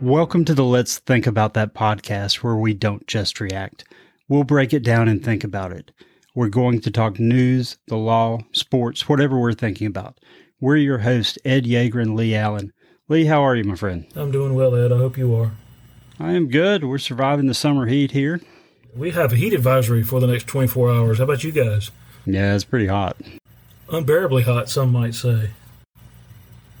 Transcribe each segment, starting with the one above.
Welcome to the Let's Think About That podcast, where we don't just react. We'll break it down and think about it. We're going to talk news, the law, sports, whatever we're thinking about. We're your hosts, Ed Yeager and Lee Allen. Lee, how are you, my friend? I'm doing well, Ed. I hope you are. I am good. We're surviving the summer heat here. We have a heat advisory for the next 24 hours. How about you guys? Yeah, it's pretty hot. Unbearably hot, some might say.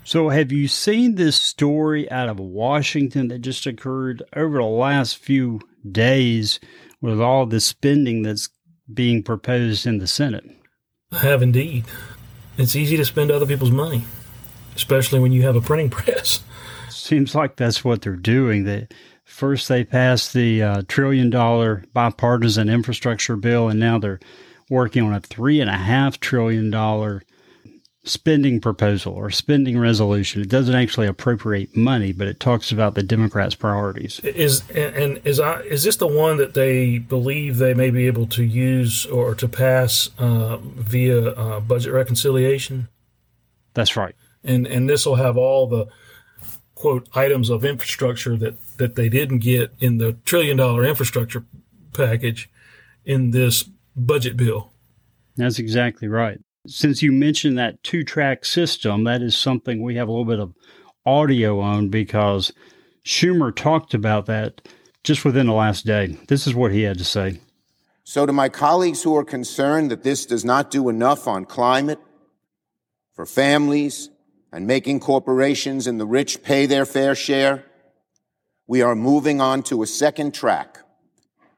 So, have you seen this story out of Washington that just occurred over the last few days with all the spending that's being proposed in the Senate? I have indeed. It's easy to spend other people's money, especially when you have a printing press. Seems like that's what they're doing. That first they passed the uh, trillion dollar bipartisan infrastructure bill, and now they're working on a three and a half trillion dollar spending proposal or spending resolution. It doesn't actually appropriate money, but it talks about the Democrats' priorities. Is and is I is this the one that they believe they may be able to use or to pass uh, via uh, budget reconciliation? That's right. And and this will have all the quote items of infrastructure that that they didn't get in the trillion dollar infrastructure package in this budget bill. That's exactly right. Since you mentioned that two track system, that is something we have a little bit of audio on because Schumer talked about that just within the last day. This is what he had to say. So, to my colleagues who are concerned that this does not do enough on climate, for families, and making corporations and the rich pay their fair share, we are moving on to a second track,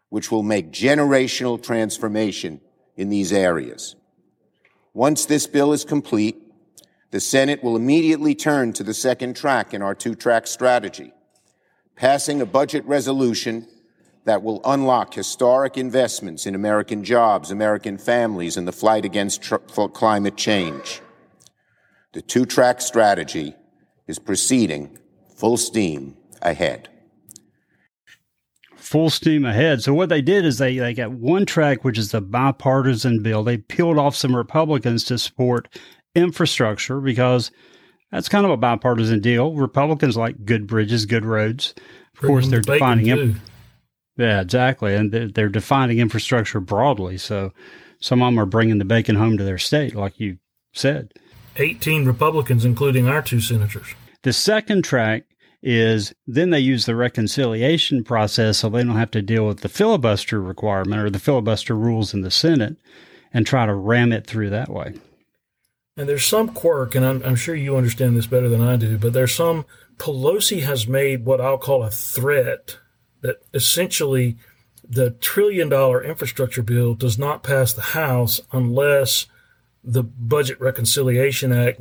which will make generational transformation in these areas. Once this bill is complete, the Senate will immediately turn to the second track in our two track strategy, passing a budget resolution that will unlock historic investments in American jobs, American families, and the fight against tr- climate change. The two track strategy is proceeding full steam ahead full steam ahead. So what they did is they, they got one track, which is the bipartisan bill. They peeled off some Republicans to support infrastructure because that's kind of a bipartisan deal. Republicans like good bridges, good roads. Of course, they're defining it. Yeah, exactly, and they're, they're defining infrastructure broadly. So some of them are bringing the bacon home to their state, like you said. 18 Republicans, including our two senators. The second track is then they use the reconciliation process so they don't have to deal with the filibuster requirement or the filibuster rules in the Senate and try to ram it through that way. And there's some quirk, and I'm, I'm sure you understand this better than I do, but there's some. Pelosi has made what I'll call a threat that essentially the trillion dollar infrastructure bill does not pass the House unless the Budget Reconciliation Act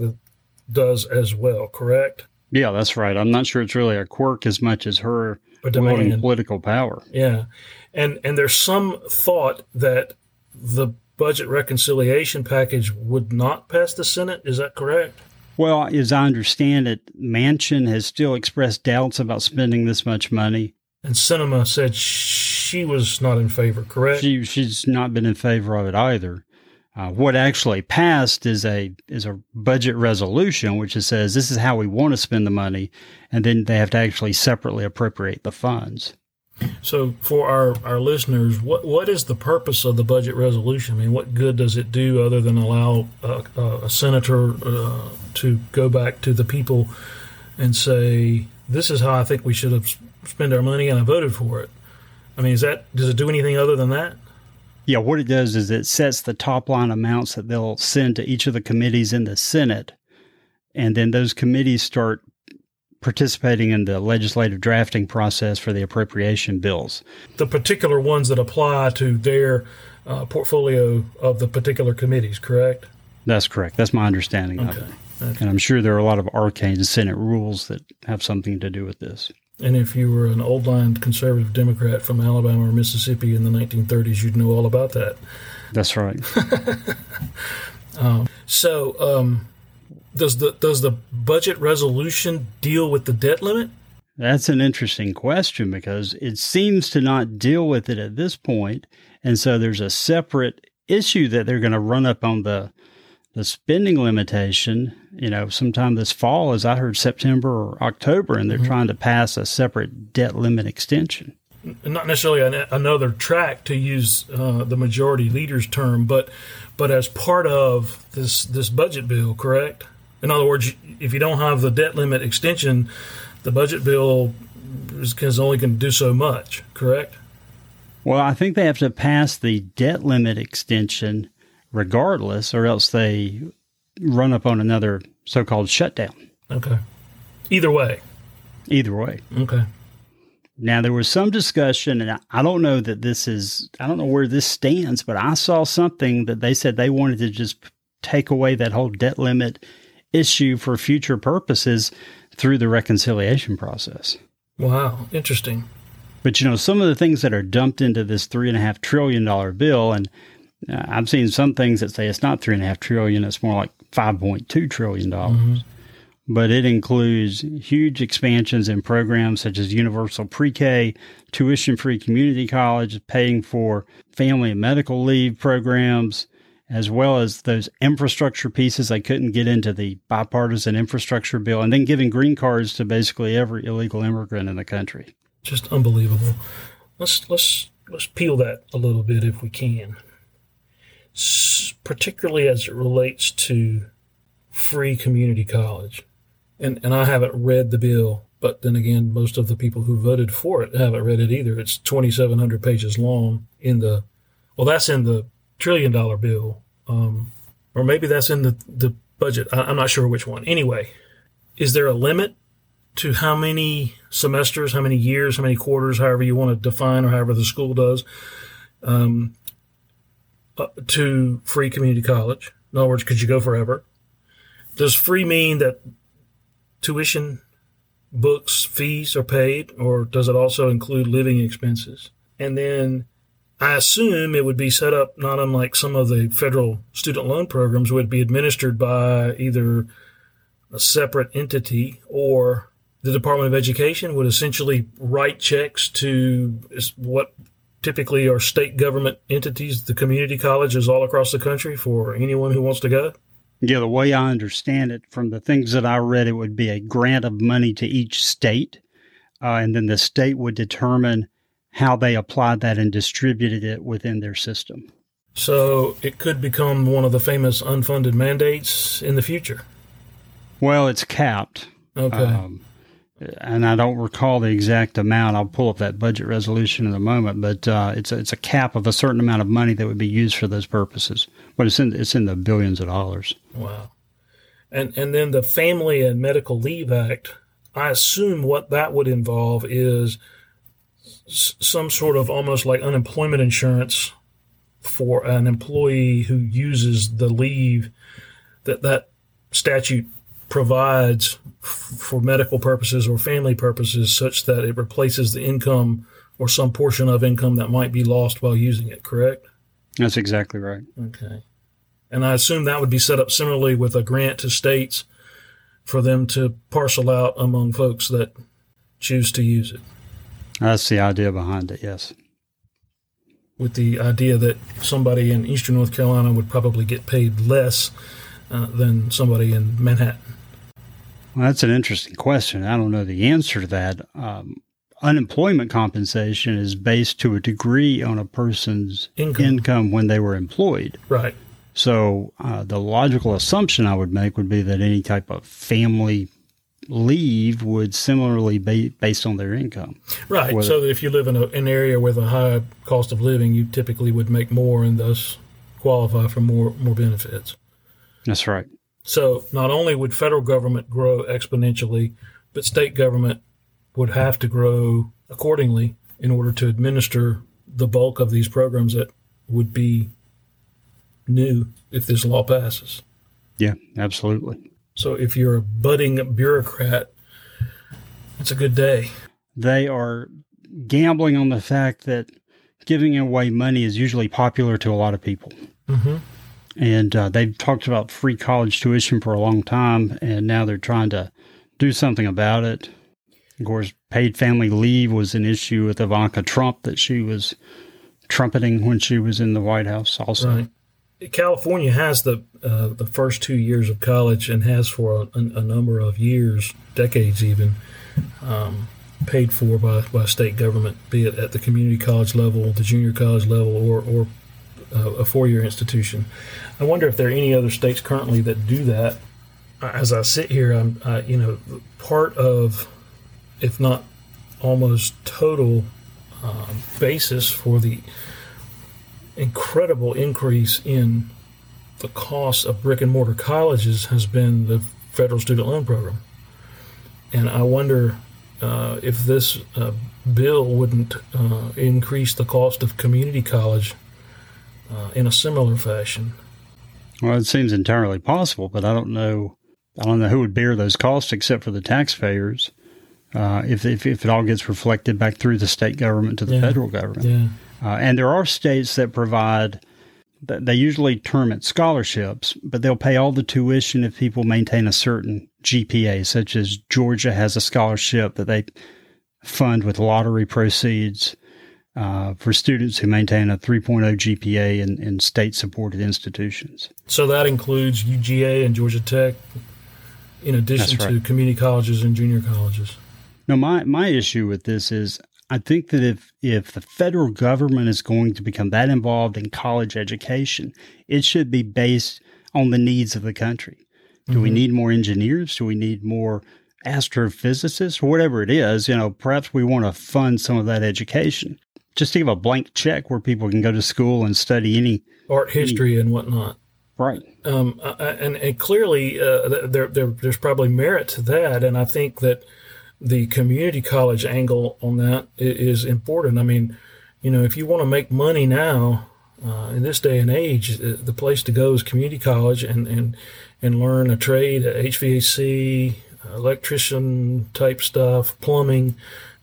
does as well, correct? Yeah, that's right. I'm not sure it's really a quirk as much as her wielding political power. Yeah, and and there's some thought that the budget reconciliation package would not pass the Senate. Is that correct? Well, as I understand it, Manchin has still expressed doubts about spending this much money. And Sinema said she was not in favor, correct? She, she's not been in favor of it either. Uh, what actually passed is a is a budget resolution, which says this is how we want to spend the money, and then they have to actually separately appropriate the funds. So, for our, our listeners, what what is the purpose of the budget resolution? I mean, what good does it do other than allow a, a senator uh, to go back to the people and say, "This is how I think we should have spent our money, and I voted for it." I mean, is that does it do anything other than that? Yeah, what it does is it sets the top line amounts that they'll send to each of the committees in the Senate. And then those committees start participating in the legislative drafting process for the appropriation bills. The particular ones that apply to their uh, portfolio of the particular committees, correct? That's correct. That's my understanding okay. of it. Okay. And I'm sure there are a lot of arcane Senate rules that have something to do with this. And if you were an old line conservative Democrat from Alabama or Mississippi in the 1930s, you'd know all about that. That's right. um, so, um, does the does the budget resolution deal with the debt limit? That's an interesting question because it seems to not deal with it at this point, and so there's a separate issue that they're going to run up on the the spending limitation, you know, sometime this fall, as I heard September or October, and they're mm-hmm. trying to pass a separate debt limit extension. Not necessarily an, another track to use uh, the majority leader's term, but but as part of this this budget bill, correct? In other words, if you don't have the debt limit extension, the budget bill is, is only going to do so much, correct? Well, I think they have to pass the debt limit extension regardless, or else they run up on another so called shutdown. Okay. Either way. Either way. Okay. Now, there was some discussion, and I don't know that this is, I don't know where this stands, but I saw something that they said they wanted to just take away that whole debt limit issue for future purposes through the reconciliation process. Wow, interesting. But you know, some of the things that are dumped into this three and a half trillion dollar bill, and I've seen some things that say it's not three and a half trillion; it's more like five point two trillion dollars. Mm-hmm. But it includes huge expansions in programs such as universal pre-K, tuition-free community college, paying for family and medical leave programs, as well as those infrastructure pieces. I couldn't get into the bipartisan infrastructure bill, and then giving green cards to basically every illegal immigrant in the country. Just unbelievable. Let's let's let's peel that a little bit if we can, particularly as it relates to free community college. And and I haven't read the bill, but then again, most of the people who voted for it haven't read it either. It's 2,700 pages long in the well, that's in the trillion dollar bill, um, or maybe that's in the the budget. I, I'm not sure which one. Anyway, is there a limit to how many semesters, how many years, how many quarters, however you want to define, or however the school does, um, Uh, to free community college? In other words, could you go forever? Does free mean that tuition, books, fees are paid, or does it also include living expenses? And then I assume it would be set up not unlike some of the federal student loan programs would be administered by either a separate entity or the Department of Education would essentially write checks to what typically are state government entities, the community colleges all across the country for anyone who wants to go. Yeah, the way I understand it, from the things that I read, it would be a grant of money to each state, uh, and then the state would determine how they applied that and distributed it within their system. So it could become one of the famous unfunded mandates in the future. Well, it's capped. Okay. Um, and I don't recall the exact amount. I'll pull up that budget resolution in a moment, but uh, it's a, it's a cap of a certain amount of money that would be used for those purposes. But it's in it's in the billions of dollars. Wow. And and then the Family and Medical Leave Act. I assume what that would involve is some sort of almost like unemployment insurance for an employee who uses the leave that that statute provides for medical purposes or family purposes such that it replaces the income or some portion of income that might be lost while using it correct that's exactly right okay and i assume that would be set up similarly with a grant to states for them to parcel out among folks that choose to use it that's the idea behind it, yes. With the idea that somebody in eastern North Carolina would probably get paid less uh, than somebody in Manhattan. Well, that's an interesting question. I don't know the answer to that. Um, unemployment compensation is based to a degree on a person's income, income when they were employed. Right. So uh, the logical assumption I would make would be that any type of family leave would similarly be based on their income. Right. Whether, so that if you live in a, an area with a high cost of living, you typically would make more and thus qualify for more more benefits. That's right. So not only would federal government grow exponentially, but state government would have to grow accordingly in order to administer the bulk of these programs that would be new if this law passes. Yeah, absolutely. So if you're a budding bureaucrat, it's a good day. They are gambling on the fact that giving away money is usually popular to a lot of people. Mm-hmm. And uh, they've talked about free college tuition for a long time, and now they're trying to do something about it. Of course, paid family leave was an issue with Ivanka Trump that she was trumpeting when she was in the White House, also. Right. California has the uh, the first two years of college and has for a, a number of years, decades even, um, paid for by, by state government, be it at the community college level, the junior college level, or, or a four year institution. I wonder if there are any other states currently that do that. As I sit here, I'm, uh, you know, part of, if not almost total um, basis for the incredible increase in the cost of brick and mortar colleges has been the federal student loan program. And I wonder uh, if this uh, bill wouldn't uh, increase the cost of community college uh, in a similar fashion. Well, it seems entirely possible, but I don't know. I don't know who would bear those costs except for the taxpayers. Uh, if, if, if it all gets reflected back through the state government to the yeah. federal government, yeah. Uh, and there are states that provide. They usually term it scholarships, but they'll pay all the tuition if people maintain a certain GPA, such as Georgia has a scholarship that they fund with lottery proceeds uh, for students who maintain a 3.0 GPA in, in state supported institutions. So that includes UGA and Georgia Tech, in addition right. to community colleges and junior colleges. No, my, my issue with this is I think that if, if the federal government is going to become that involved in college education, it should be based on the needs of the country. Do mm-hmm. we need more engineers? Do we need more astrophysicists? Or whatever it is, you know, perhaps we want to fund some of that education just to give a blank check where people can go to school and study any art history any, and whatnot. Right. Um, and, and clearly, uh, there, there, there's probably merit to that. And I think that the community college angle on that is important. I mean, you know, if you want to make money now, uh, in this day and age, uh, the place to go is community college and, and, and learn a trade, HVAC, electrician type stuff, plumbing,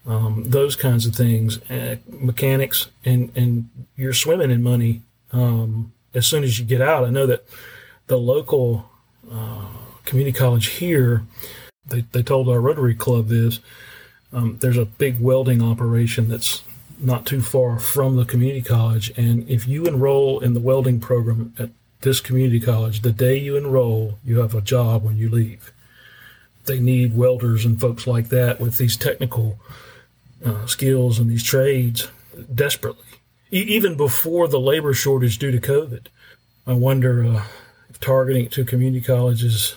um, those kinds of things, uh, mechanics, and and you're swimming in money um, as soon as you get out. I know that the local uh, community college here, they they told our Rotary Club this. Um, there's a big welding operation that's not too far from the community college, and if you enroll in the welding program at this community college, the day you enroll, you have a job when you leave. They need welders and folks like that with these technical uh, skills and these trades desperately, e- even before the labor shortage due to COVID. I wonder uh, if targeting to community colleges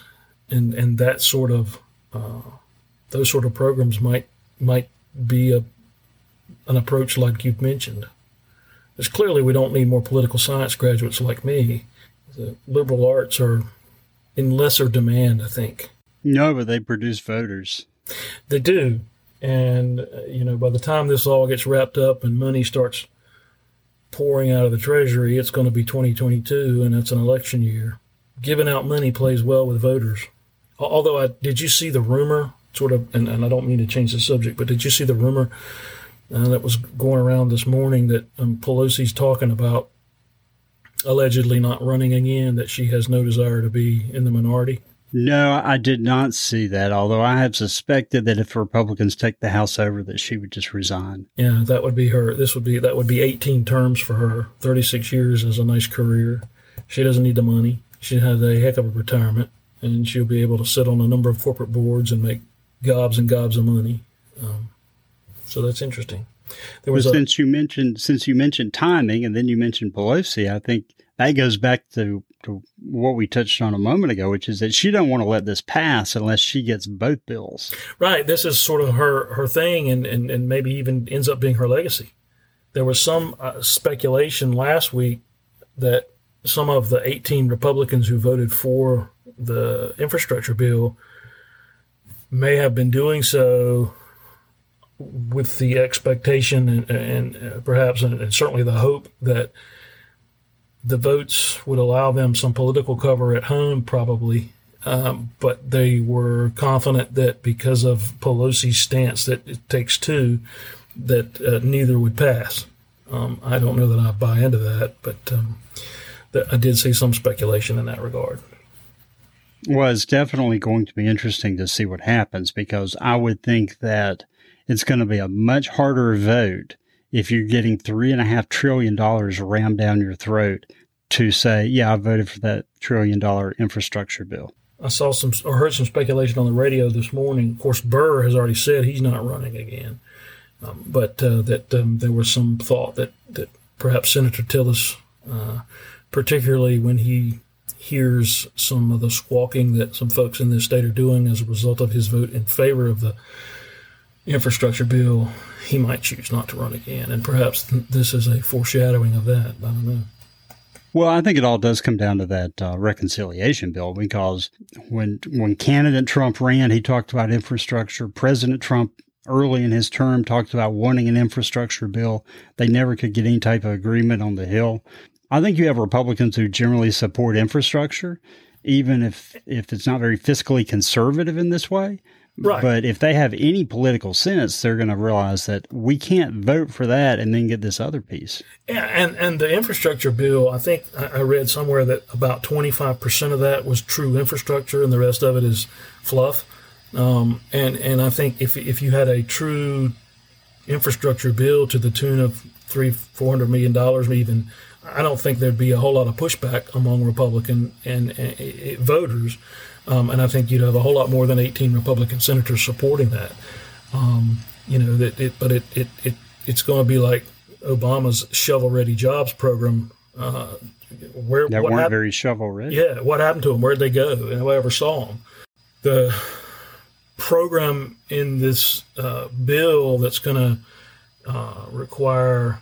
and and that sort of uh, those sort of programs might might be a an approach like you've mentioned. Because clearly we don't need more political science graduates like me. The liberal arts are in lesser demand, I think. No, but they produce voters. They do, and, uh, you know, by the time this all gets wrapped up and money starts pouring out of the Treasury, it's going to be 2022 and it's an election year. Giving out money plays well with voters. Although, I did you see the rumor, sort of, and, and I don't mean to change the subject, but did you see the rumor uh, that was going around this morning that um, Pelosi's talking about allegedly not running again, that she has no desire to be in the minority? No, I did not see that. Although I have suspected that if Republicans take the House over, that she would just resign. Yeah, that would be her. This would be that would be 18 terms for her. 36 years is a nice career. She doesn't need the money. She has a heck of a retirement, and she'll be able to sit on a number of corporate boards and make gobs and gobs of money. Um, so that's interesting. There was well, a, since you mentioned since you mentioned timing, and then you mentioned Pelosi, I think that goes back to, to what we touched on a moment ago, which is that she don't want to let this pass unless she gets both bills. Right. This is sort of her, her thing and, and, and maybe even ends up being her legacy. There was some uh, speculation last week that some of the 18 Republicans who voted for the infrastructure bill may have been doing so with the expectation and, and perhaps and certainly the hope that – the votes would allow them some political cover at home, probably. Um, but they were confident that because of Pelosi's stance that it takes two, that uh, neither would pass. Um, I don't know that I buy into that, but um, that I did see some speculation in that regard. Well, it's definitely going to be interesting to see what happens because I would think that it's going to be a much harder vote if you're getting three and a half trillion dollars rammed down your throat to say, yeah, I voted for that trillion dollar infrastructure bill. I saw some or heard some speculation on the radio this morning. Of course, Burr has already said he's not running again, um, but uh, that um, there was some thought that that perhaps Senator Tillis, uh, particularly when he hears some of the squawking that some folks in this state are doing as a result of his vote in favor of the infrastructure bill, he might choose not to run again. And perhaps th- this is a foreshadowing of that. I don't know. Well, I think it all does come down to that uh, reconciliation bill because when when candidate Trump ran, he talked about infrastructure. President Trump early in his term talked about wanting an infrastructure bill. They never could get any type of agreement on the Hill. I think you have Republicans who generally support infrastructure, even if if it's not very fiscally conservative in this way. Right. But if they have any political sense, they're going to realize that we can't vote for that and then get this other piece. Yeah, and, and the infrastructure bill, I think I read somewhere that about 25% of that was true infrastructure and the rest of it is fluff. Um, and, and I think if, if you had a true infrastructure bill to the tune of three, four hundred million dollars, even, I don't think there'd be a whole lot of pushback among Republican and, and, and voters. Um, and I think you'd have a whole lot more than 18 Republican senators supporting that. Um, you know, that it, but it, it, it it's going to be like Obama's shovel ready jobs program. Uh, where that weren't hap- very shovel ready. Yeah, what happened to them? Where'd they go? Nobody ever saw them. The program in this uh, bill that's going to uh, require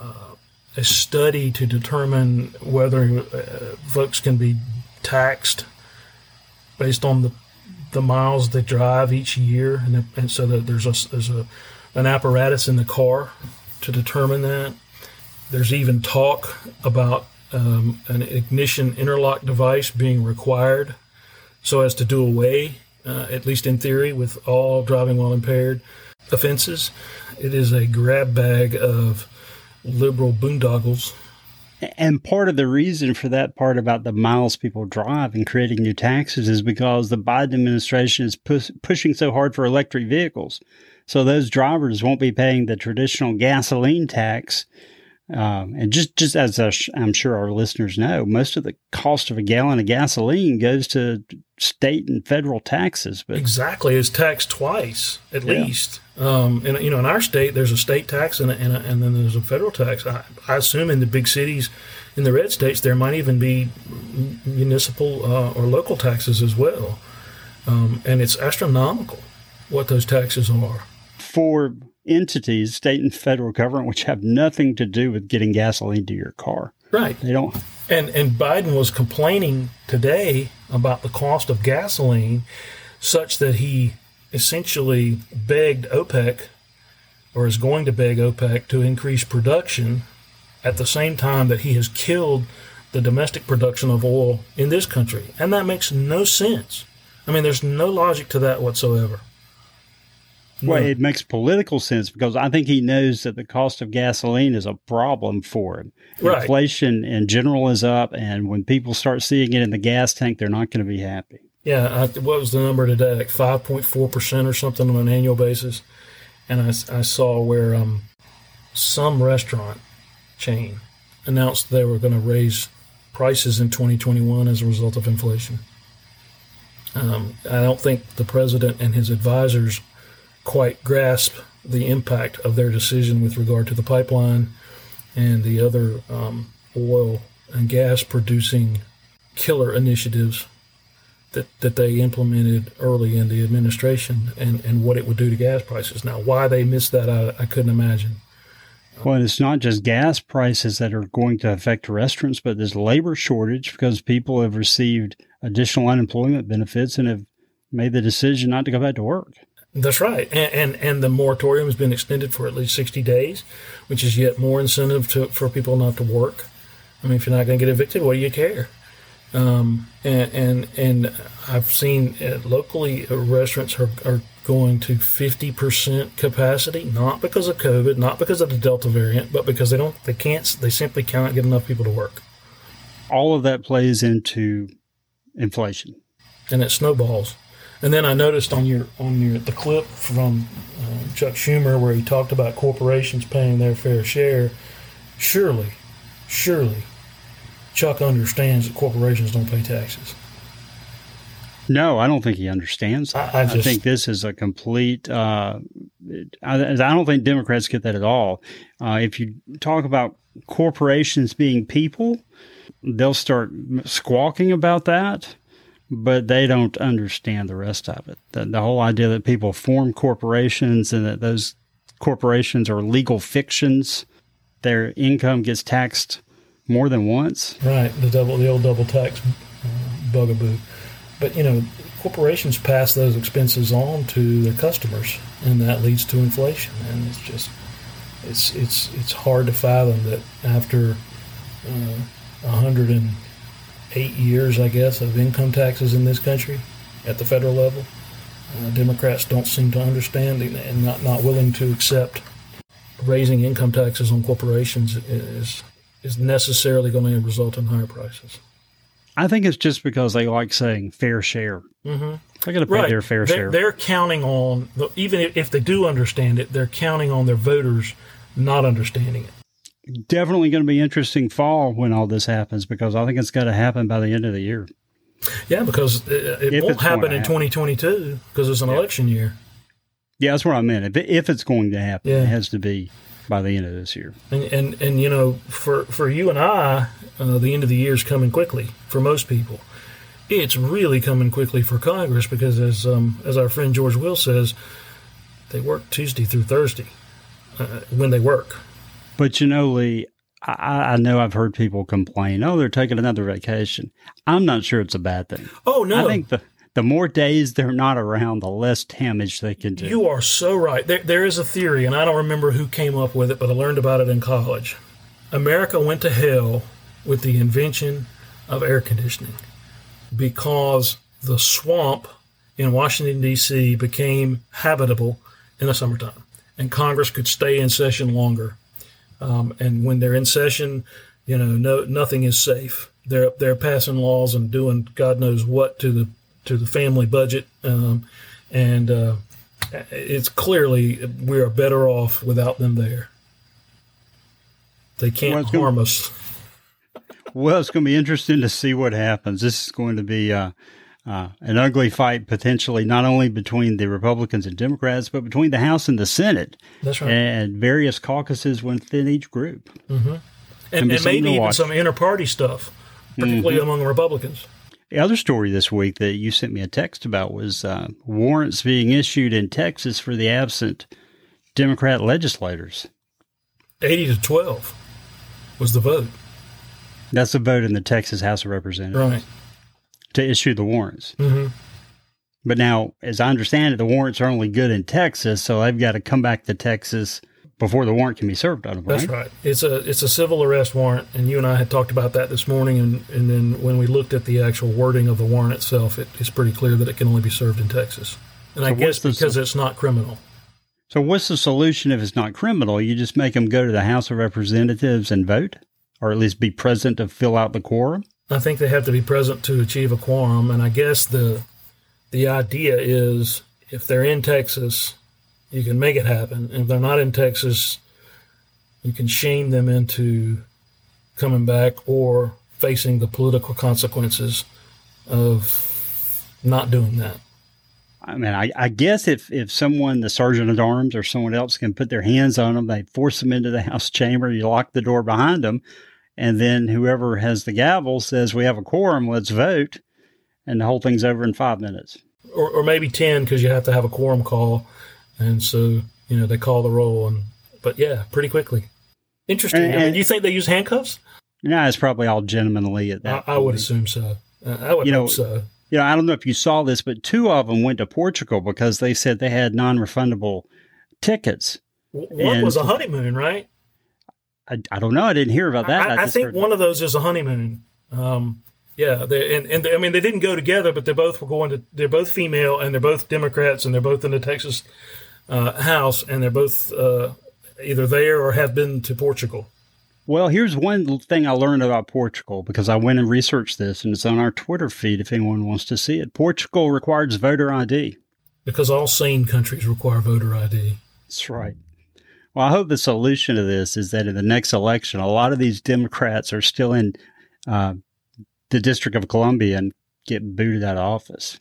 uh, a study to determine whether uh, folks can be taxed based on the the miles they drive each year, and, and so there's a there's a an apparatus in the car to determine that. There's even talk about um, an ignition interlock device being required so as to do away, uh, at least in theory, with all driving while impaired offenses. It is a grab bag of liberal boondoggles and part of the reason for that part about the miles people drive and creating new taxes is because the Biden administration is pu- pushing so hard for electric vehicles. So those drivers won't be paying the traditional gasoline tax um, and just, just as I'm sure our listeners know, most of the cost of a gallon of gasoline goes to state and federal taxes. But exactly, it's taxed twice at yeah. least. Um, and you know, in our state, there's a state tax and, a, and, a, and then there's a federal tax. I, I, assume in the big cities, in the red states, there might even be municipal uh, or local taxes as well. Um, and it's astronomical what those taxes are. For entities, state and federal government, which have nothing to do with getting gasoline to your car. Right. They don't. And and Biden was complaining today about the cost of gasoline, such that he essentially begged OPEC, or is going to beg OPEC to increase production, at the same time that he has killed the domestic production of oil in this country, and that makes no sense. I mean, there's no logic to that whatsoever. Well, it makes political sense because I think he knows that the cost of gasoline is a problem for him. Right. Inflation in general is up, and when people start seeing it in the gas tank, they're not going to be happy. Yeah, I, what was the number today? Like five point four percent or something on an annual basis. And I, I saw where um, some restaurant chain announced they were going to raise prices in 2021 as a result of inflation. Um, I don't think the president and his advisors quite grasp the impact of their decision with regard to the pipeline and the other um, oil and gas producing killer initiatives that, that they implemented early in the administration and, and what it would do to gas prices. Now, why they missed that, I, I couldn't imagine. Well, it's not just gas prices that are going to affect restaurants, but there's labor shortage because people have received additional unemployment benefits and have made the decision not to go back to work. That's right, and, and, and the moratorium has been extended for at least sixty days, which is yet more incentive to for people not to work. I mean, if you're not going to get evicted, what do you care? Um, and and and I've seen uh, locally uh, restaurants are, are going to fifty percent capacity, not because of COVID, not because of the Delta variant, but because they don't, they can't, they simply cannot get enough people to work. All of that plays into inflation, and it snowballs. And then I noticed on your on your the clip from uh, Chuck Schumer where he talked about corporations paying their fair share. Surely, surely, Chuck understands that corporations don't pay taxes. No, I don't think he understands. I, I, just, I think this is a complete. Uh, I, I, don't think Democrats get that at all. Uh, if you talk about corporations being people, they'll start squawking about that, but they don't understand the rest of it. The, the whole idea that people form corporations and that those corporations are legal fictions, their income gets taxed more than once. Right, the double, the old double tax bugaboo. But you know, corporations pass those expenses on to their customers, and that leads to inflation. And it's just it's it's it's hard to fathom that after uh, 108 years, I guess, of income taxes in this country at the federal level, uh, Democrats don't seem to understand and not not willing to accept raising income taxes on corporations is is necessarily going to result in higher prices. I think it's just because they like saying fair share. Mm-hmm. They're going to pay right. their fair they're, share. They're counting on, even if they do understand it, they're counting on their voters not understanding it. Definitely going to be interesting fall when all this happens because I think it's going to happen by the end of the year. Yeah, because it, it won't happen in 2022 because it's an yeah. election year. Yeah, that's what I meant. If, if it's going to happen, yeah. it has to be by the end of this year. And and, and you know, for for you and I, uh, the end of the year is coming quickly for most people. It's really coming quickly for Congress because, as um, as our friend George Will says, they work Tuesday through Thursday uh, when they work. But you know, Lee, I, I, know I've heard people complain, oh, they're taking another vacation. I'm not sure it's a bad thing. Oh no, I think the the more days they're not around, the less damage they can do. You are so right. There, there is a theory, and I don't remember who came up with it, but I learned about it in college. America went to hell with the invention of air conditioning because the swamp in Washington, D.C. became habitable in the summertime, and Congress could stay in session longer. Um, and when they're in session, you know, no, nothing is safe. They're they're passing laws and doing God knows what to the to the family budget, um, and uh, it's clearly we are better off without them there. They can't well, harm gonna, us. Well, it's going to be interesting to see what happens. This is going to be uh, uh, an ugly fight, potentially not only between the Republicans and Democrats, but between the House and the Senate. That's right. And various caucuses within each group. Mm-hmm. And, and maybe even some inter-party stuff, particularly mm-hmm. among Republicans. The other story this week that you sent me a text about was uh, warrants being issued in Texas for the absent Democrat legislators. 80 to 12 was the vote. That's the vote in the Texas House of Representatives. Right. To issue the warrants. Mm-hmm. But now, as I understand it, the warrants are only good in Texas, so they've got to come back to Texas before the warrant can be served on them. That's right. It's a it's a civil arrest warrant, and you and I had talked about that this morning. And, and then when we looked at the actual wording of the warrant itself, it, it's pretty clear that it can only be served in Texas. And so I guess because it's not criminal. So what's the solution if it's not criminal? You just make them go to the House of Representatives and vote, or at least be present to fill out the quorum. I think they have to be present to achieve a quorum, and I guess the the idea is if they're in Texas you can make it happen. And if they're not in Texas, you can shame them into coming back or facing the political consequences of not doing that. I mean, I, I, guess if, if someone, the sergeant at arms or someone else can put their hands on them, they force them into the House chamber, you lock the door behind them, and then whoever has the gavel says, We have a quorum, let's vote, and the whole thing's over in five minutes. Or, or maybe 10 because you have to have a quorum call and so you know they call the roll, and but yeah, pretty quickly. Interesting. And, I mean, do you think they use handcuffs? No, it's probably all gentlemanly at that. I, I would assume so. I would you know, so. You know, I don't know if you saw this, but two of them went to Portugal because they said they had non-refundable tickets. One and was a honeymoon, right? I, I don't know. I didn't hear about that. I, I, I think one of those is a honeymoon. Um, yeah, they, and and they, I mean they didn't go together, but they both were going to. They're both female, and they're both Democrats, and they're both in the Texas uh, house, and they're both uh, either there or have been to Portugal. Well, here's one thing I learned about Portugal because I went and researched this, and it's on our Twitter feed if anyone wants to see it. Portugal requires voter ID. Because all sane countries require voter ID. That's right. Well, I hope the solution to this is that in the next election, a lot of these Democrats are still in uh, the District of Columbia and get booted out of office.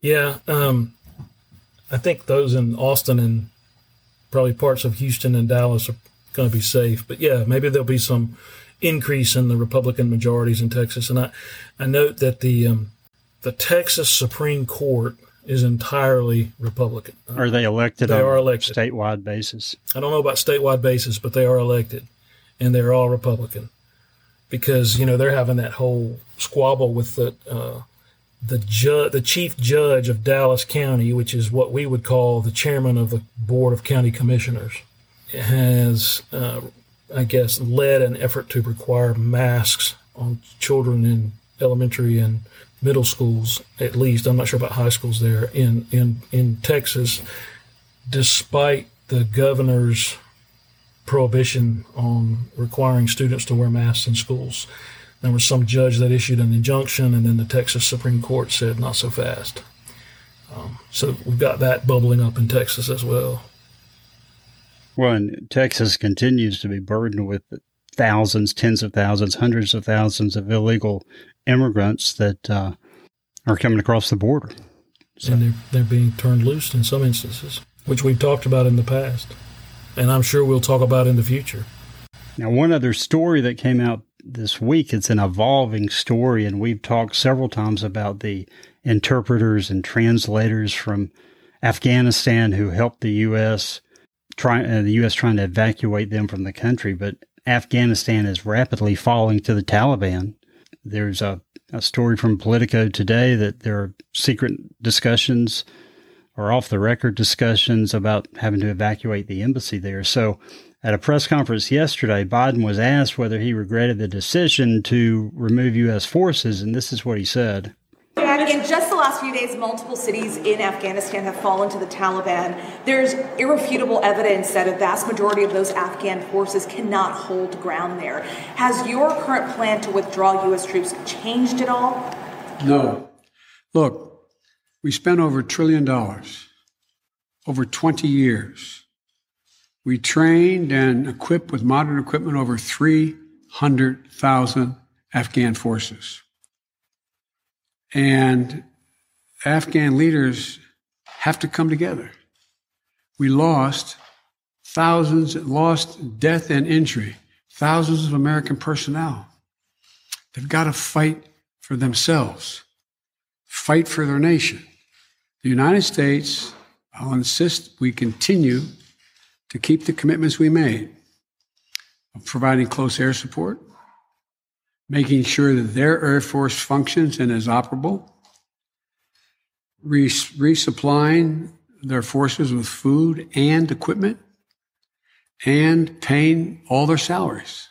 Yeah, um, I think those in Austin and probably parts of Houston and Dallas are going to be safe. But yeah, maybe there'll be some increase in the Republican majorities in Texas. And I, I note that the um, the Texas Supreme Court is entirely Republican. Are they elected? They are elected statewide basis. I don't know about statewide basis, but they are elected, and they're all Republican because you know they're having that whole squabble with the uh, the ju- the chief judge of Dallas County, which is what we would call the chairman of the board of county commissioners, has uh, I guess led an effort to require masks on children in elementary and middle schools, at least. I'm not sure about high schools there in in in Texas, despite the governor's prohibition on requiring students to wear masks in schools. There was some judge that issued an injunction, and then the Texas Supreme Court said not so fast. Um, so we've got that bubbling up in Texas as well. Well, and Texas continues to be burdened with thousands, tens of thousands, hundreds of thousands of illegal immigrants that uh, are coming across the border. So. And they're, they're being turned loose in some instances, which we've talked about in the past. And I'm sure we'll talk about in the future. Now, one other story that came out this week, it's an evolving story, and we've talked several times about the interpreters and translators from Afghanistan who helped the U.S. Try, uh, the U.S. trying to evacuate them from the country, but Afghanistan is rapidly falling to the Taliban. There's a, a story from Politico today that there are secret discussions or off the record discussions about having to evacuate the embassy there. So at a press conference yesterday, Biden was asked whether he regretted the decision to remove U.S. forces, and this is what he said. In just the last few days, multiple cities in Afghanistan have fallen to the Taliban. There's irrefutable evidence that a vast majority of those Afghan forces cannot hold ground there. Has your current plan to withdraw U.S. troops changed at all? No. Look, we spent over a trillion dollars over 20 years we trained and equipped with modern equipment over 300,000 Afghan forces. And Afghan leaders have to come together. We lost thousands, lost death and injury, thousands of American personnel. They've got to fight for themselves, fight for their nation. The United States, I'll insist we continue to keep the commitments we made of providing close air support, making sure that their Air Force functions and is operable, res- resupplying their forces with food and equipment, and paying all their salaries.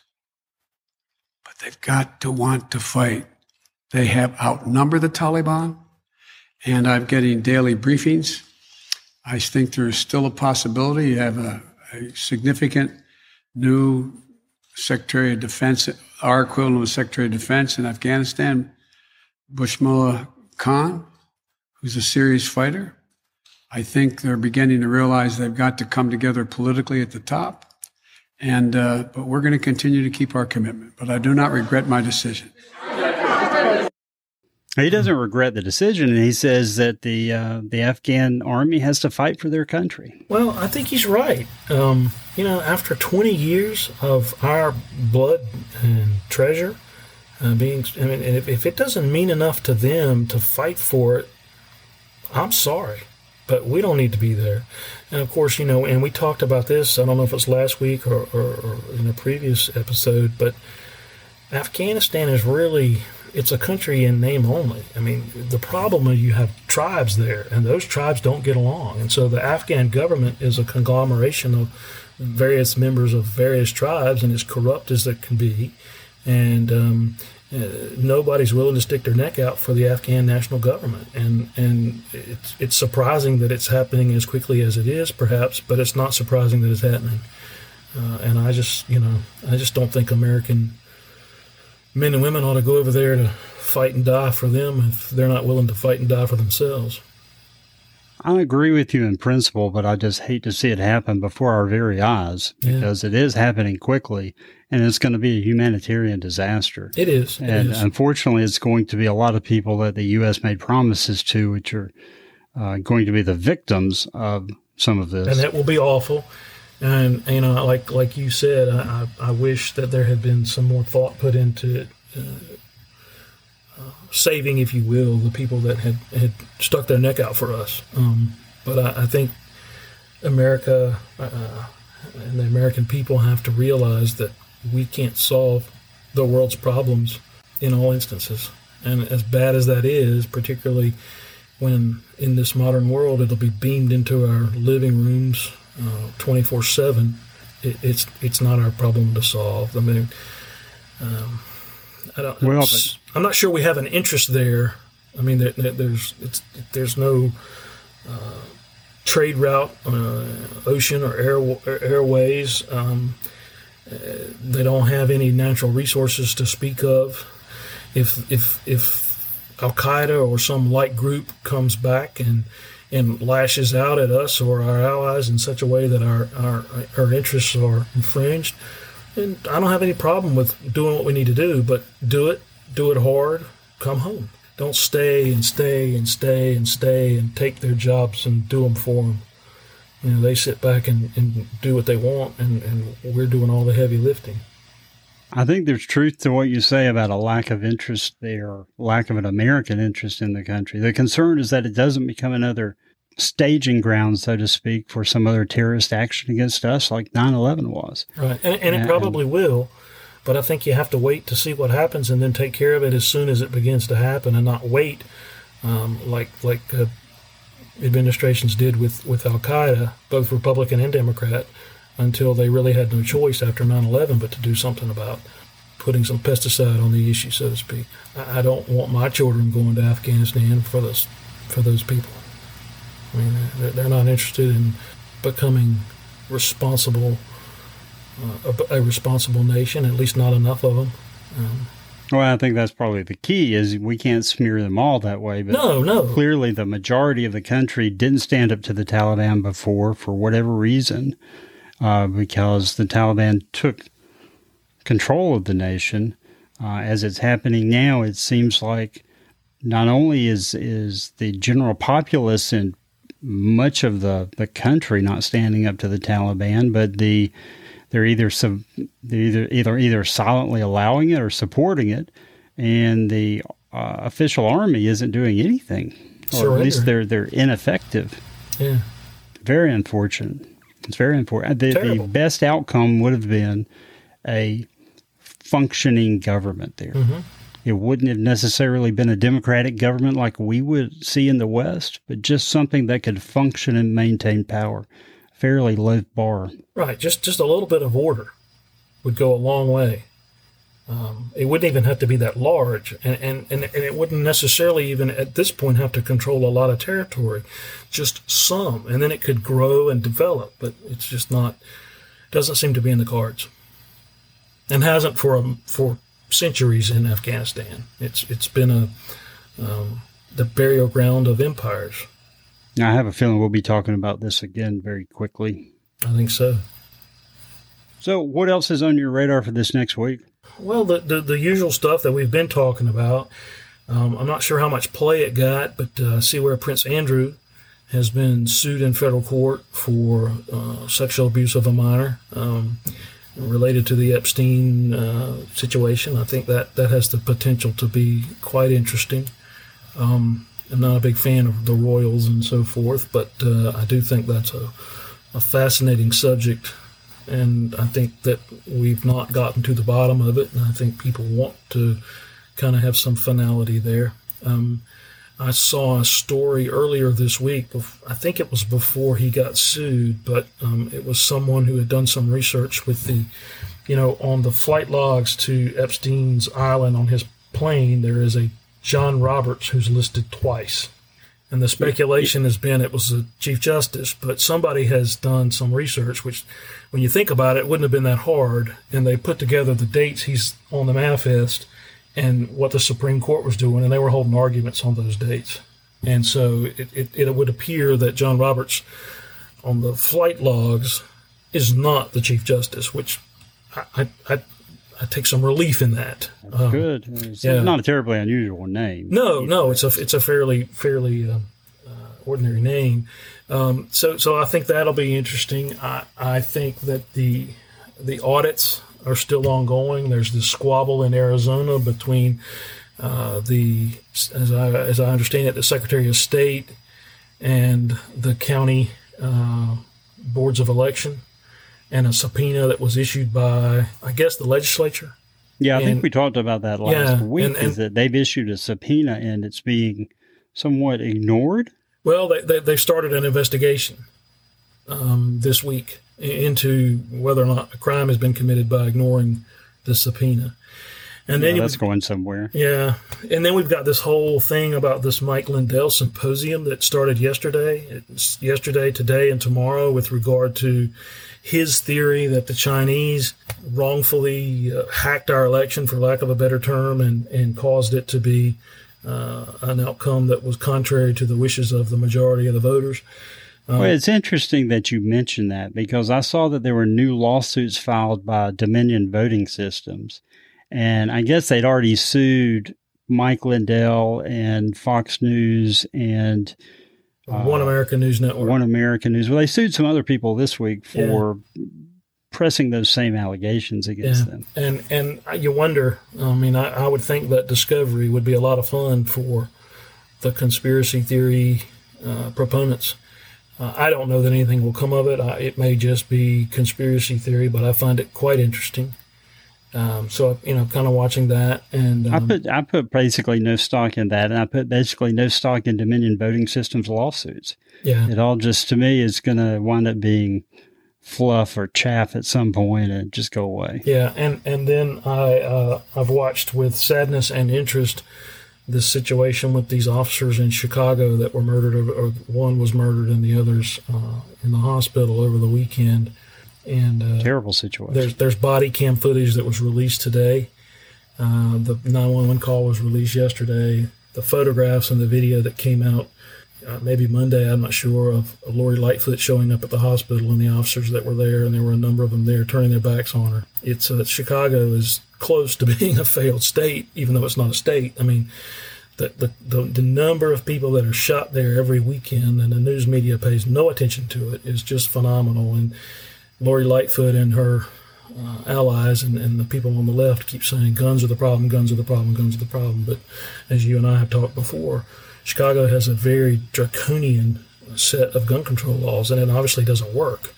But they've got to want to fight. They have outnumbered the Taliban, and I'm getting daily briefings. I think there is still a possibility you have a a significant new Secretary of Defense, our equivalent of Secretary of Defense in Afghanistan, Bismillah Khan, who's a serious fighter. I think they're beginning to realize they've got to come together politically at the top. And, uh, but we're going to continue to keep our commitment. But I do not regret my decision. He doesn't regret the decision, and he says that the uh, the Afghan army has to fight for their country. Well, I think he's right. Um, you know, after 20 years of our blood and treasure uh, being, I mean, if, if it doesn't mean enough to them to fight for it, I'm sorry, but we don't need to be there. And of course, you know, and we talked about this. I don't know if it was last week or, or, or in a previous episode, but Afghanistan is really it's a country in name only. I mean, the problem is you have tribes there, and those tribes don't get along. And so the Afghan government is a conglomeration of various members of various tribes and as corrupt as it can be. And um, uh, nobody's willing to stick their neck out for the Afghan national government. And, and it's, it's surprising that it's happening as quickly as it is, perhaps, but it's not surprising that it's happening. Uh, and I just, you know, I just don't think American men and women ought to go over there to fight and die for them if they're not willing to fight and die for themselves. I agree with you in principle, but I just hate to see it happen before our very eyes because yeah. it is happening quickly and it's going to be a humanitarian disaster. It is. It and is. unfortunately, it's going to be a lot of people that the U.S. made promises to, which are uh, going to be the victims of some of this. And that will be awful. And, you know, like like you said, I, I, wish that there had been some more thought put into uh, uh, saving, if you will, the people that had, had stuck their neck out for us. Um, but I, I, think America uh, and the American people have to realize that we can't solve the world's problems in all instances. And as bad as that is, particularly when in this modern world it'll be beamed into our living rooms uh, 24 uh, 7, it, it's it's not our problem to solve. I mean, um, I don't. Well, I'm not sure we have an interest there. I mean, there, there's there's no uh, trade route, uh, ocean or air, airways. Um, uh, they don't have any natural resources to speak of. If if if Al Qaeda or some like group comes back and and lashes out at us or our allies in such a way that our our, our interests are infringed, and I don't have any problem with doing what we need to do, but do it, do it hard, come home. Don't stay and stay and stay and stay and take their jobs and do them for them. You know, they sit back and, and do what they want, and, and we're doing all the heavy lifting. I think there's truth to what you say about a lack of interest there, lack of an American interest in the country. The concern is that it doesn't become another staging ground, so to speak, for some other terrorist action against us, like 9 11 was. Right. And, and it probably will. But I think you have to wait to see what happens and then take care of it as soon as it begins to happen and not wait um, like like uh, administrations did with, with Al Qaeda, both Republican and Democrat, until they really had no choice after 9 11 but to do something about putting some pesticide on the issue, so to speak. I, I don't want my children going to Afghanistan for those, for those people. I mean, they're not interested in becoming responsible, uh, a, a, responsible nation, at least not enough of them. Um, well, I think that's probably the key is we can't smear them all that way. But no, no. Clearly, the majority of the country didn't stand up to the Taliban before for whatever reason, uh, because the Taliban took control of the nation. Uh, as it's happening now, it seems like not only is is the general populace in much of the, the country not standing up to the Taliban, but the they're either they're either either either silently allowing it or supporting it, and the uh, official army isn't doing anything, or at least they're they're ineffective. Yeah, very unfortunate. It's very important. The, the best outcome would have been a functioning government there. Mm-hmm. It wouldn't have necessarily been a democratic government like we would see in the West, but just something that could function and maintain power fairly low bar. Right, just just a little bit of order would go a long way. Um, it wouldn't even have to be that large, and, and, and, and it wouldn't necessarily even at this point have to control a lot of territory, just some, and then it could grow and develop. But it's just not doesn't seem to be in the cards, and hasn't for a, for centuries in Afghanistan. It's it's been a um, the burial ground of empires. I have a feeling we'll be talking about this again very quickly. I think so. So, what else is on your radar for this next week? Well, the the, the usual stuff that we've been talking about. Um, I'm not sure how much play it got, but uh, see where Prince Andrew has been sued in federal court for uh, sexual abuse of a minor um, related to the Epstein uh, situation. I think that that has the potential to be quite interesting. Um, I'm not a big fan of the royals and so forth, but uh, I do think that's a, a fascinating subject, and I think that we've not gotten to the bottom of it, and I think people want to kind of have some finality there. Um, I saw a story earlier this week. I think it was before he got sued, but um, it was someone who had done some research with the, you know, on the flight logs to Epstein's island on his plane. There is a John Roberts, who's listed twice. And the speculation has been it was the Chief Justice, but somebody has done some research, which, when you think about it, wouldn't have been that hard. And they put together the dates he's on the manifest and what the Supreme Court was doing, and they were holding arguments on those dates. And so it, it, it would appear that John Roberts on the flight logs is not the Chief Justice, which I, I, I, take some relief in that. Um, good. It's yeah. not a terribly unusual name. No, no, it's a it's a fairly fairly uh, uh, ordinary name. Um, so so I think that'll be interesting. I I think that the the audits are still ongoing. There's this squabble in Arizona between uh, the, as I, as I understand it, the Secretary of State and the county uh, boards of election, and a subpoena that was issued by, I guess, the legislature. Yeah, I and, think we talked about that last yeah, week. And, and, is that they've issued a subpoena and it's being somewhat ignored? Well, they they, they started an investigation um, this week into whether or not a crime has been committed by ignoring the subpoena. And then that's going somewhere. Yeah, and then we've got this whole thing about this Mike Lindell symposium that started yesterday. It's yesterday, today, and tomorrow with regard to his theory that the Chinese wrongfully uh, hacked our election, for lack of a better term, and and caused it to be uh, an outcome that was contrary to the wishes of the majority of the voters. Um, well, it's interesting that you mentioned that because I saw that there were new lawsuits filed by Dominion Voting Systems and I guess they'd already sued Mike Lindell and Fox News and uh, One American News Network. One American News. Well, they sued some other people this week for yeah. pressing those same allegations against yeah. them. And and you wonder. I mean, I, I, would think that discovery would be a lot of fun for the conspiracy theory uh, proponents. Uh, I don't know that anything will come of it. I, it may just be conspiracy theory, but I find it quite interesting. Um, so you know, kind of watching that, and um, I put I put basically no stock in that, and I put basically no stock in Dominion Voting Systems lawsuits. Yeah, it all just to me is going to wind up being fluff or chaff at some point and just go away. Yeah, and and then I uh, I've watched with sadness and interest this situation with these officers in Chicago that were murdered, or, one was murdered and the others uh, in the hospital over the weekend. And uh, terrible situation. There's there's body cam footage that was released today. Uh, the 911 call was released yesterday. The photographs and the video that came out uh, maybe Monday, I'm not sure, of, Lori Lightfoot showing up at the hospital and the officers that were there, and there were a number of them there turning their backs on her. It's uh, Chicago is close to being a failed state, even though it's not a state. I mean, the, the, the, the number of people that are shot there every weekend, and the news media pays no attention to it, is just phenomenal. And Lori Lightfoot and her uh, allies and, and the people on the left keep saying guns are the problem, guns are the problem, guns are the problem. But as you and I have talked before, Chicago has a very draconian set of gun control laws, and it obviously doesn't work.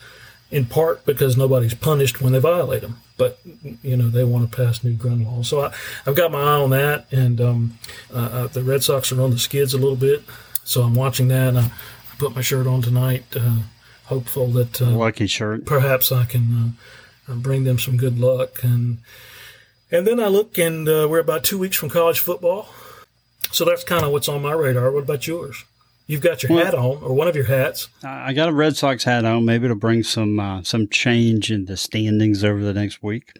In part because nobody's punished when they violate them, but you know they want to pass new gun laws. So I, have got my eye on that, and um, uh, uh, the Red Sox are on the skids a little bit, so I'm watching that. And I, I put my shirt on tonight uh, hopeful that uh, lucky shirt. Perhaps I can uh, bring them some good luck, and and then I look, and uh, we're about two weeks from college football, so that's kind of what's on my radar. What about yours? You've got your well, hat on, or one of your hats. I got a Red Sox hat on. Maybe it'll bring some uh, some change in the standings over the next week.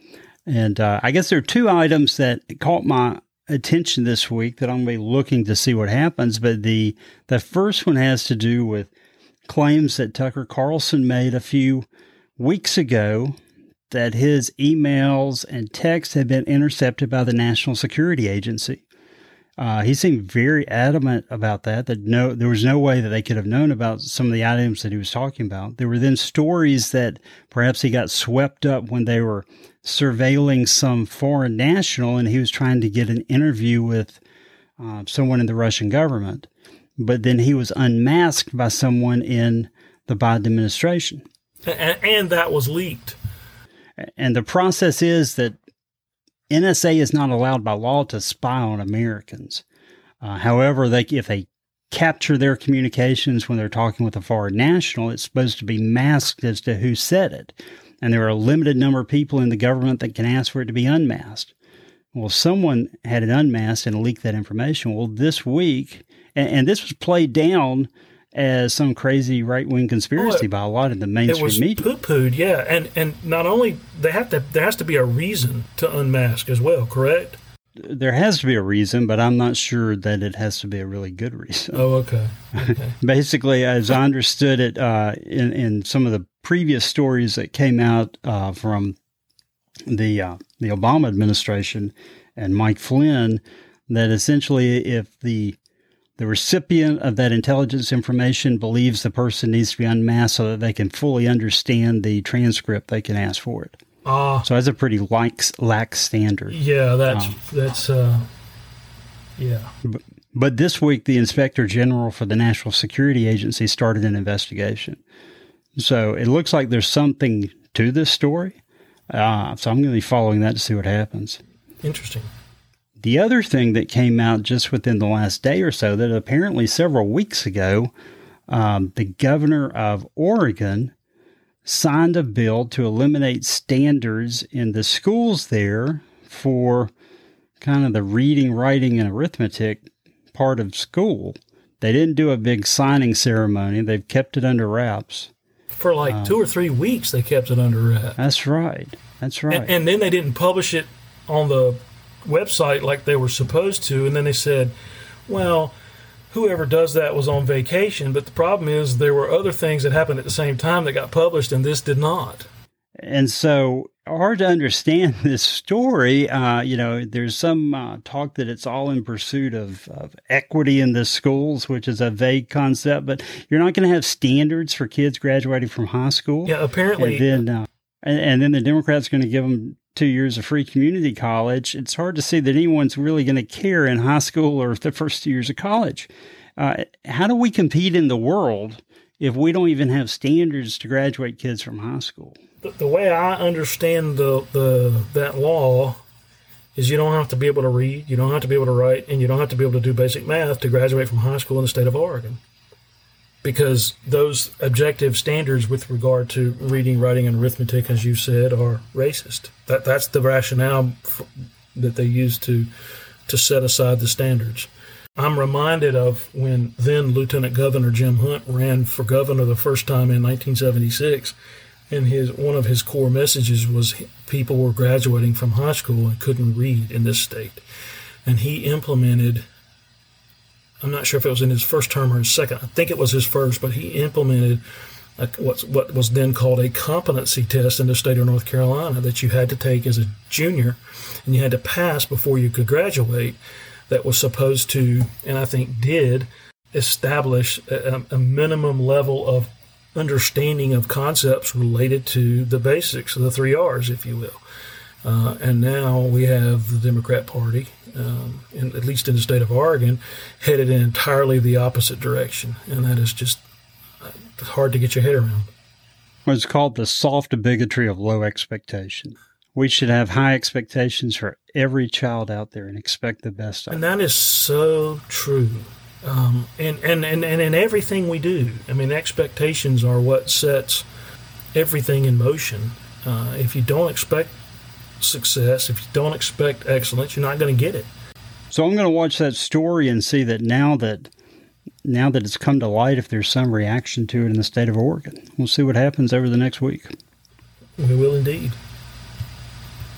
And uh, I guess there are two items that caught my attention this week that I'm going to be looking to see what happens. But the the first one has to do with claims that Tucker Carlson made a few weeks ago that his emails and texts had been intercepted by the National Security Agency. Uh, he seemed very adamant about that. That no, there was no way that they could have known about some of the items that he was talking about. There were then stories that perhaps he got swept up when they were surveilling some foreign national, and he was trying to get an interview with uh, someone in the Russian government but then he was unmasked by someone in the Biden administration. And, and that was leaked. And the process is that NSA is not allowed by law to spy on Americans. Uh, however, they, if they capture their communications when they're talking with a foreign national, it's supposed to be masked as to who said it. And there are a limited number of people in the government that can ask for it to be unmasked. Well, someone had it unmasked and leaked that information. Well, this week, and, and this was played down as some crazy right wing conspiracy by a lot of the mainstream media. it was media. Poo pooed, yeah, and and not only they have to there has to be a reason to unmask as well, correct? there has to be a reason, but I'm not sure that it has to be a really good reason. Oh, okay. okay. Basically, as I understood it uh, in, in some of the previous stories that came out uh, from the uh, the Obama administration and Mike Flynn, that essentially if the the recipient of that intelligence information believes the person needs to be unmasked so that they can fully understand the transcript, they can ask for it. Uh, So that's a pretty lax, lax standard. yeah, that's that's uh, yeah. But this week, the Inspector General for the National Security Agency started an investigation. So it looks like there's something to this story. Uh, so I'm going to be following that to see what happens. Interesting. The other thing that came out just within the last day or so that apparently several weeks ago, um, the governor of Oregon signed a bill to eliminate standards in the schools there for kind of the reading, writing, and arithmetic part of school. They didn't do a big signing ceremony, they've kept it under wraps. For like two or three weeks, they kept it under wraps. That's right. That's right. And, and then they didn't publish it on the website like they were supposed to. And then they said, well, whoever does that was on vacation. But the problem is there were other things that happened at the same time that got published, and this did not. And so, hard to understand this story. Uh, you know, there's some uh, talk that it's all in pursuit of, of equity in the schools, which is a vague concept, but you're not going to have standards for kids graduating from high school. Yeah, apparently. And then, uh, and, and then the Democrats are going to give them two years of free community college. It's hard to see that anyone's really going to care in high school or the first two years of college. Uh, how do we compete in the world if we don't even have standards to graduate kids from high school? the, the way I understand the, the that law is you don't have to be able to read, you don't have to be able to write, and you don't have to be able to do basic math to graduate from high school in the state of Oregon. Because those objective standards with regard to reading, writing, and arithmetic, as you said, are racist. That that's the rationale f- that they use to to set aside the standards. I'm reminded of when then Lieutenant Governor Jim Hunt ran for governor the first time in 1976 and his one of his core messages was people were graduating from high school and couldn't read in this state and he implemented i'm not sure if it was in his first term or his second i think it was his first but he implemented a, what was then called a competency test in the state of north carolina that you had to take as a junior and you had to pass before you could graduate that was supposed to and i think did establish a, a minimum level of understanding of concepts related to the basics of the three R's, if you will. Uh, and now we have the Democrat Party, um, in, at least in the state of Oregon, headed in entirely the opposite direction. And that is just uh, hard to get your head around. Well, it's called the soft bigotry of low expectation. We should have high expectations for every child out there and expect the best of And that is so true. Um, and, and, and, and in everything we do, I mean, expectations are what sets everything in motion. Uh, if you don't expect success, if you don't expect excellence, you're not going to get it. So I'm going to watch that story and see that now that now that it's come to light, if there's some reaction to it in the state of Oregon, we'll see what happens over the next week. We will indeed.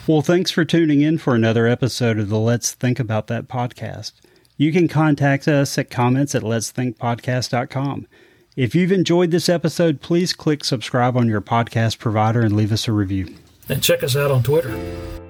Well, thanks for tuning in for another episode of the Let's Think About That podcast. You can contact us at comments at letsthinkpodcast.com. If you've enjoyed this episode, please click subscribe on your podcast provider and leave us a review. And check us out on Twitter.